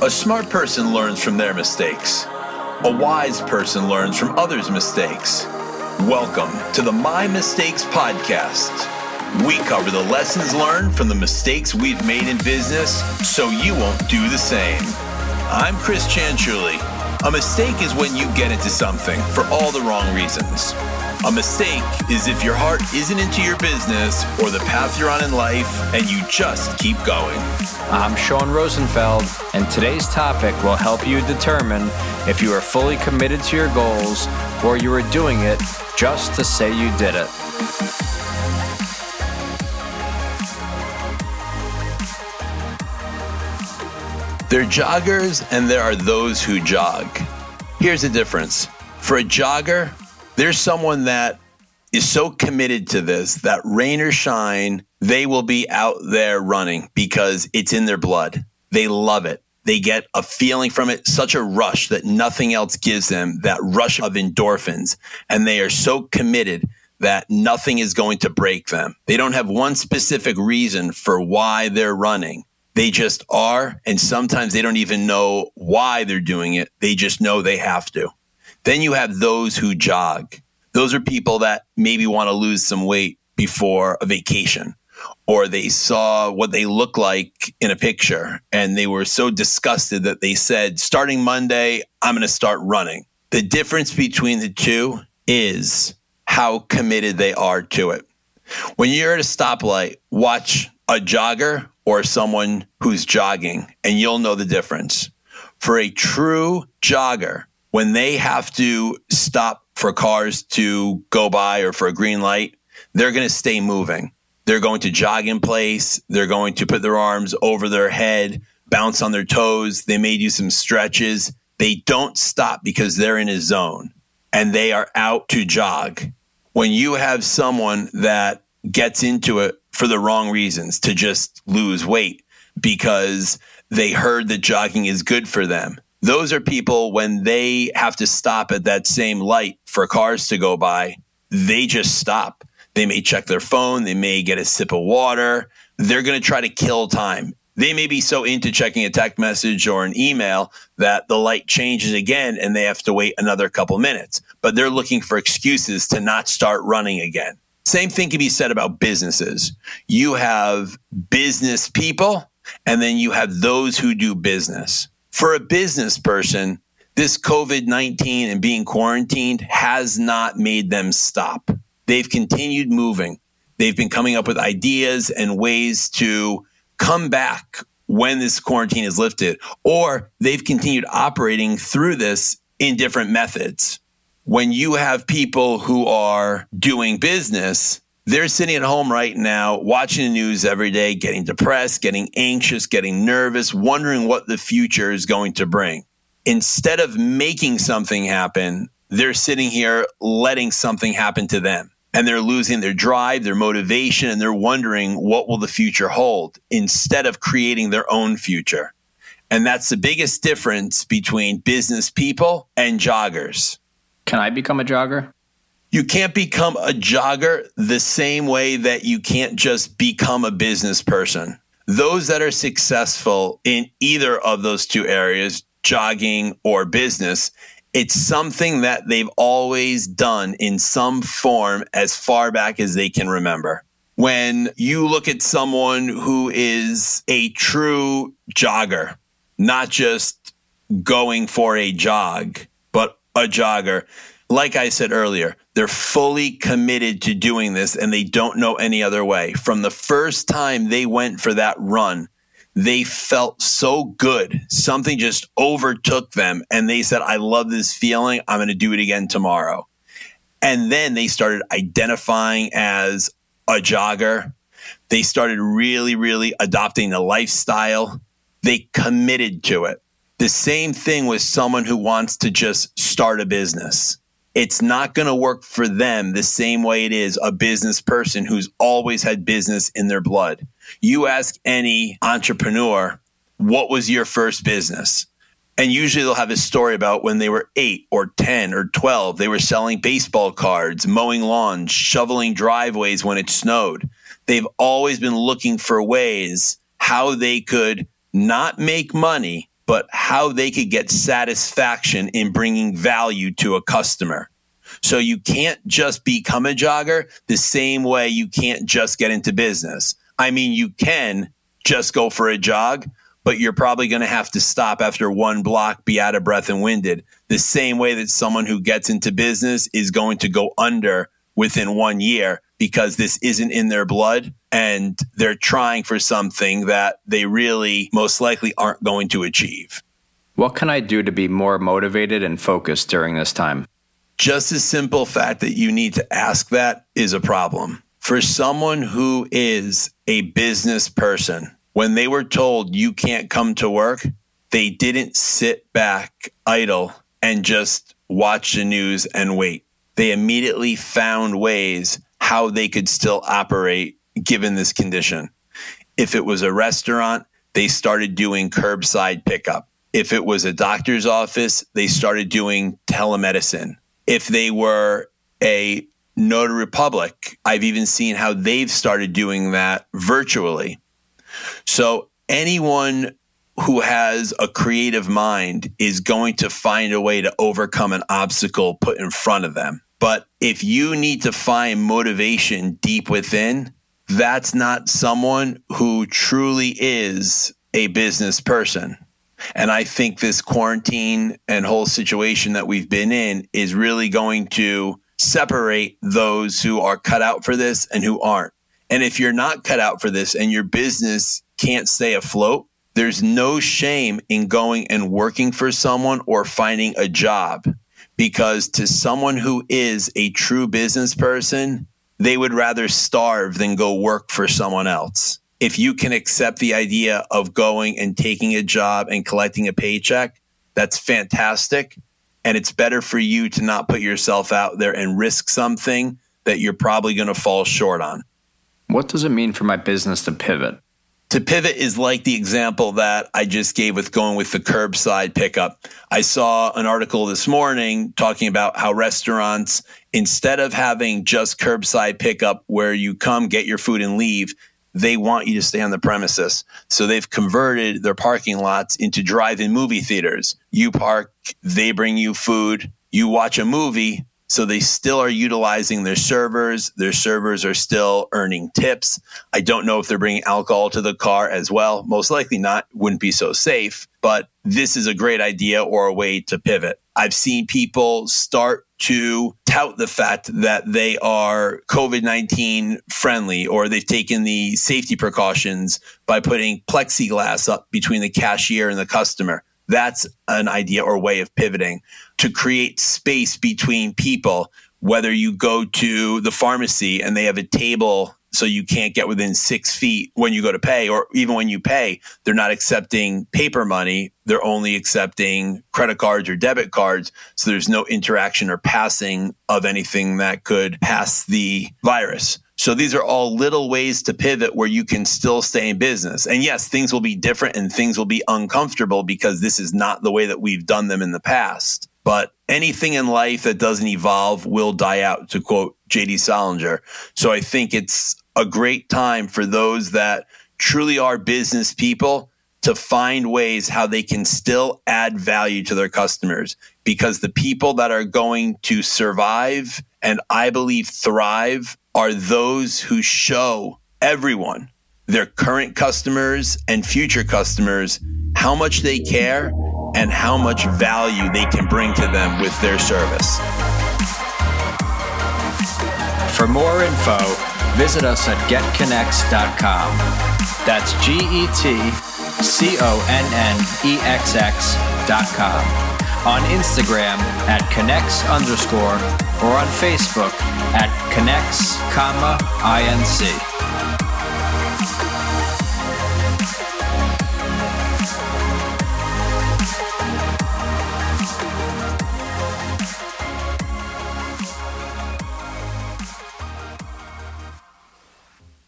A smart person learns from their mistakes. A wise person learns from others' mistakes. Welcome to the My Mistakes Podcast. We cover the lessons learned from the mistakes we've made in business so you won't do the same. I'm Chris Chanchuli. A mistake is when you get into something for all the wrong reasons. A mistake is if your heart isn't into your business or the path you're on in life and you just keep going. I'm Sean Rosenfeld, and today's topic will help you determine if you are fully committed to your goals or you are doing it just to say you did it. There are joggers and there are those who jog. Here's the difference. For a jogger, there's someone that is so committed to this that rain or shine, they will be out there running because it's in their blood. They love it. They get a feeling from it, such a rush that nothing else gives them that rush of endorphins. And they are so committed that nothing is going to break them. They don't have one specific reason for why they're running. They just are. And sometimes they don't even know why they're doing it. They just know they have to. Then you have those who jog. Those are people that maybe want to lose some weight before a vacation or they saw what they look like in a picture and they were so disgusted that they said, starting Monday, I'm going to start running. The difference between the two is how committed they are to it. When you're at a stoplight, watch a jogger or someone who's jogging, and you'll know the difference. For a true jogger, when they have to stop for cars to go by or for a green light, they're going to stay moving. They're going to jog in place. They're going to put their arms over their head, bounce on their toes. They may do some stretches. They don't stop because they're in a zone and they are out to jog. When you have someone that gets into it for the wrong reasons to just lose weight because they heard that jogging is good for them. Those are people when they have to stop at that same light for cars to go by, they just stop. They may check their phone, they may get a sip of water. They're going to try to kill time. They may be so into checking a text message or an email that the light changes again and they have to wait another couple minutes, but they're looking for excuses to not start running again. Same thing can be said about businesses. You have business people, and then you have those who do business. For a business person, this COVID 19 and being quarantined has not made them stop. They've continued moving. They've been coming up with ideas and ways to come back when this quarantine is lifted, or they've continued operating through this in different methods when you have people who are doing business, they're sitting at home right now watching the news every day, getting depressed, getting anxious, getting nervous, wondering what the future is going to bring. Instead of making something happen, they're sitting here letting something happen to them. And they're losing their drive, their motivation, and they're wondering what will the future hold instead of creating their own future. And that's the biggest difference between business people and joggers. Can I become a jogger? You can't become a jogger the same way that you can't just become a business person. Those that are successful in either of those two areas, jogging or business, it's something that they've always done in some form as far back as they can remember. When you look at someone who is a true jogger, not just going for a jog, but a jogger. Like I said earlier, they're fully committed to doing this and they don't know any other way. From the first time they went for that run, they felt so good. Something just overtook them and they said, I love this feeling. I'm going to do it again tomorrow. And then they started identifying as a jogger. They started really, really adopting the lifestyle. They committed to it. The same thing with someone who wants to just start a business. It's not going to work for them the same way it is a business person who's always had business in their blood. You ask any entrepreneur, what was your first business? And usually they'll have a story about when they were eight or 10 or 12, they were selling baseball cards, mowing lawns, shoveling driveways when it snowed. They've always been looking for ways how they could not make money, but how they could get satisfaction in bringing value to a customer. So you can't just become a jogger the same way you can't just get into business. I mean, you can just go for a jog, but you're probably going to have to stop after one block, be out of breath and winded. The same way that someone who gets into business is going to go under within one year because this isn't in their blood and they're trying for something that they really most likely aren't going to achieve. What can I do to be more motivated and focused during this time? Just the simple fact that you need to ask that is a problem. For someone who is a business person, when they were told you can't come to work, they didn't sit back idle and just watch the news and wait. They immediately found ways how they could still operate given this condition. If it was a restaurant, they started doing curbside pickup. If it was a doctor's office, they started doing telemedicine. If they were a notary public, I've even seen how they've started doing that virtually. So anyone who has a creative mind is going to find a way to overcome an obstacle put in front of them. But if you need to find motivation deep within, that's not someone who truly is a business person. And I think this quarantine and whole situation that we've been in is really going to separate those who are cut out for this and who aren't. And if you're not cut out for this and your business can't stay afloat, there's no shame in going and working for someone or finding a job because to someone who is a true business person, they would rather starve than go work for someone else. If you can accept the idea of going and taking a job and collecting a paycheck, that's fantastic. And it's better for you to not put yourself out there and risk something that you're probably going to fall short on. What does it mean for my business to pivot? To pivot is like the example that I just gave with going with the curbside pickup. I saw an article this morning talking about how restaurants, instead of having just curbside pickup where you come, get your food, and leave, they want you to stay on the premises. So they've converted their parking lots into drive in movie theaters. You park, they bring you food, you watch a movie, so they still are utilizing their servers. Their servers are still earning tips. I don't know if they're bringing alcohol to the car as well. Most likely not, wouldn't be so safe, but this is a great idea or a way to pivot. I've seen people start to tout the fact that they are COVID 19 friendly or they've taken the safety precautions by putting plexiglass up between the cashier and the customer. That's an idea or way of pivoting to create space between people. Whether you go to the pharmacy and they have a table so you can't get within six feet when you go to pay, or even when you pay, they're not accepting paper money. They're only accepting credit cards or debit cards. So there's no interaction or passing of anything that could pass the virus. So these are all little ways to pivot where you can still stay in business. And yes, things will be different and things will be uncomfortable because this is not the way that we've done them in the past. But anything in life that doesn't evolve will die out, to quote JD Salinger. So I think it's a great time for those that truly are business people to find ways how they can still add value to their customers because the people that are going to survive and I believe thrive are those who show everyone, their current customers and future customers, how much they care and how much value they can bring to them with their service. For more info, visit us at getconnexx.com. That's G E T C O N N E X X.com. On Instagram at connexx underscore or on Facebook at connexx, comma, INC.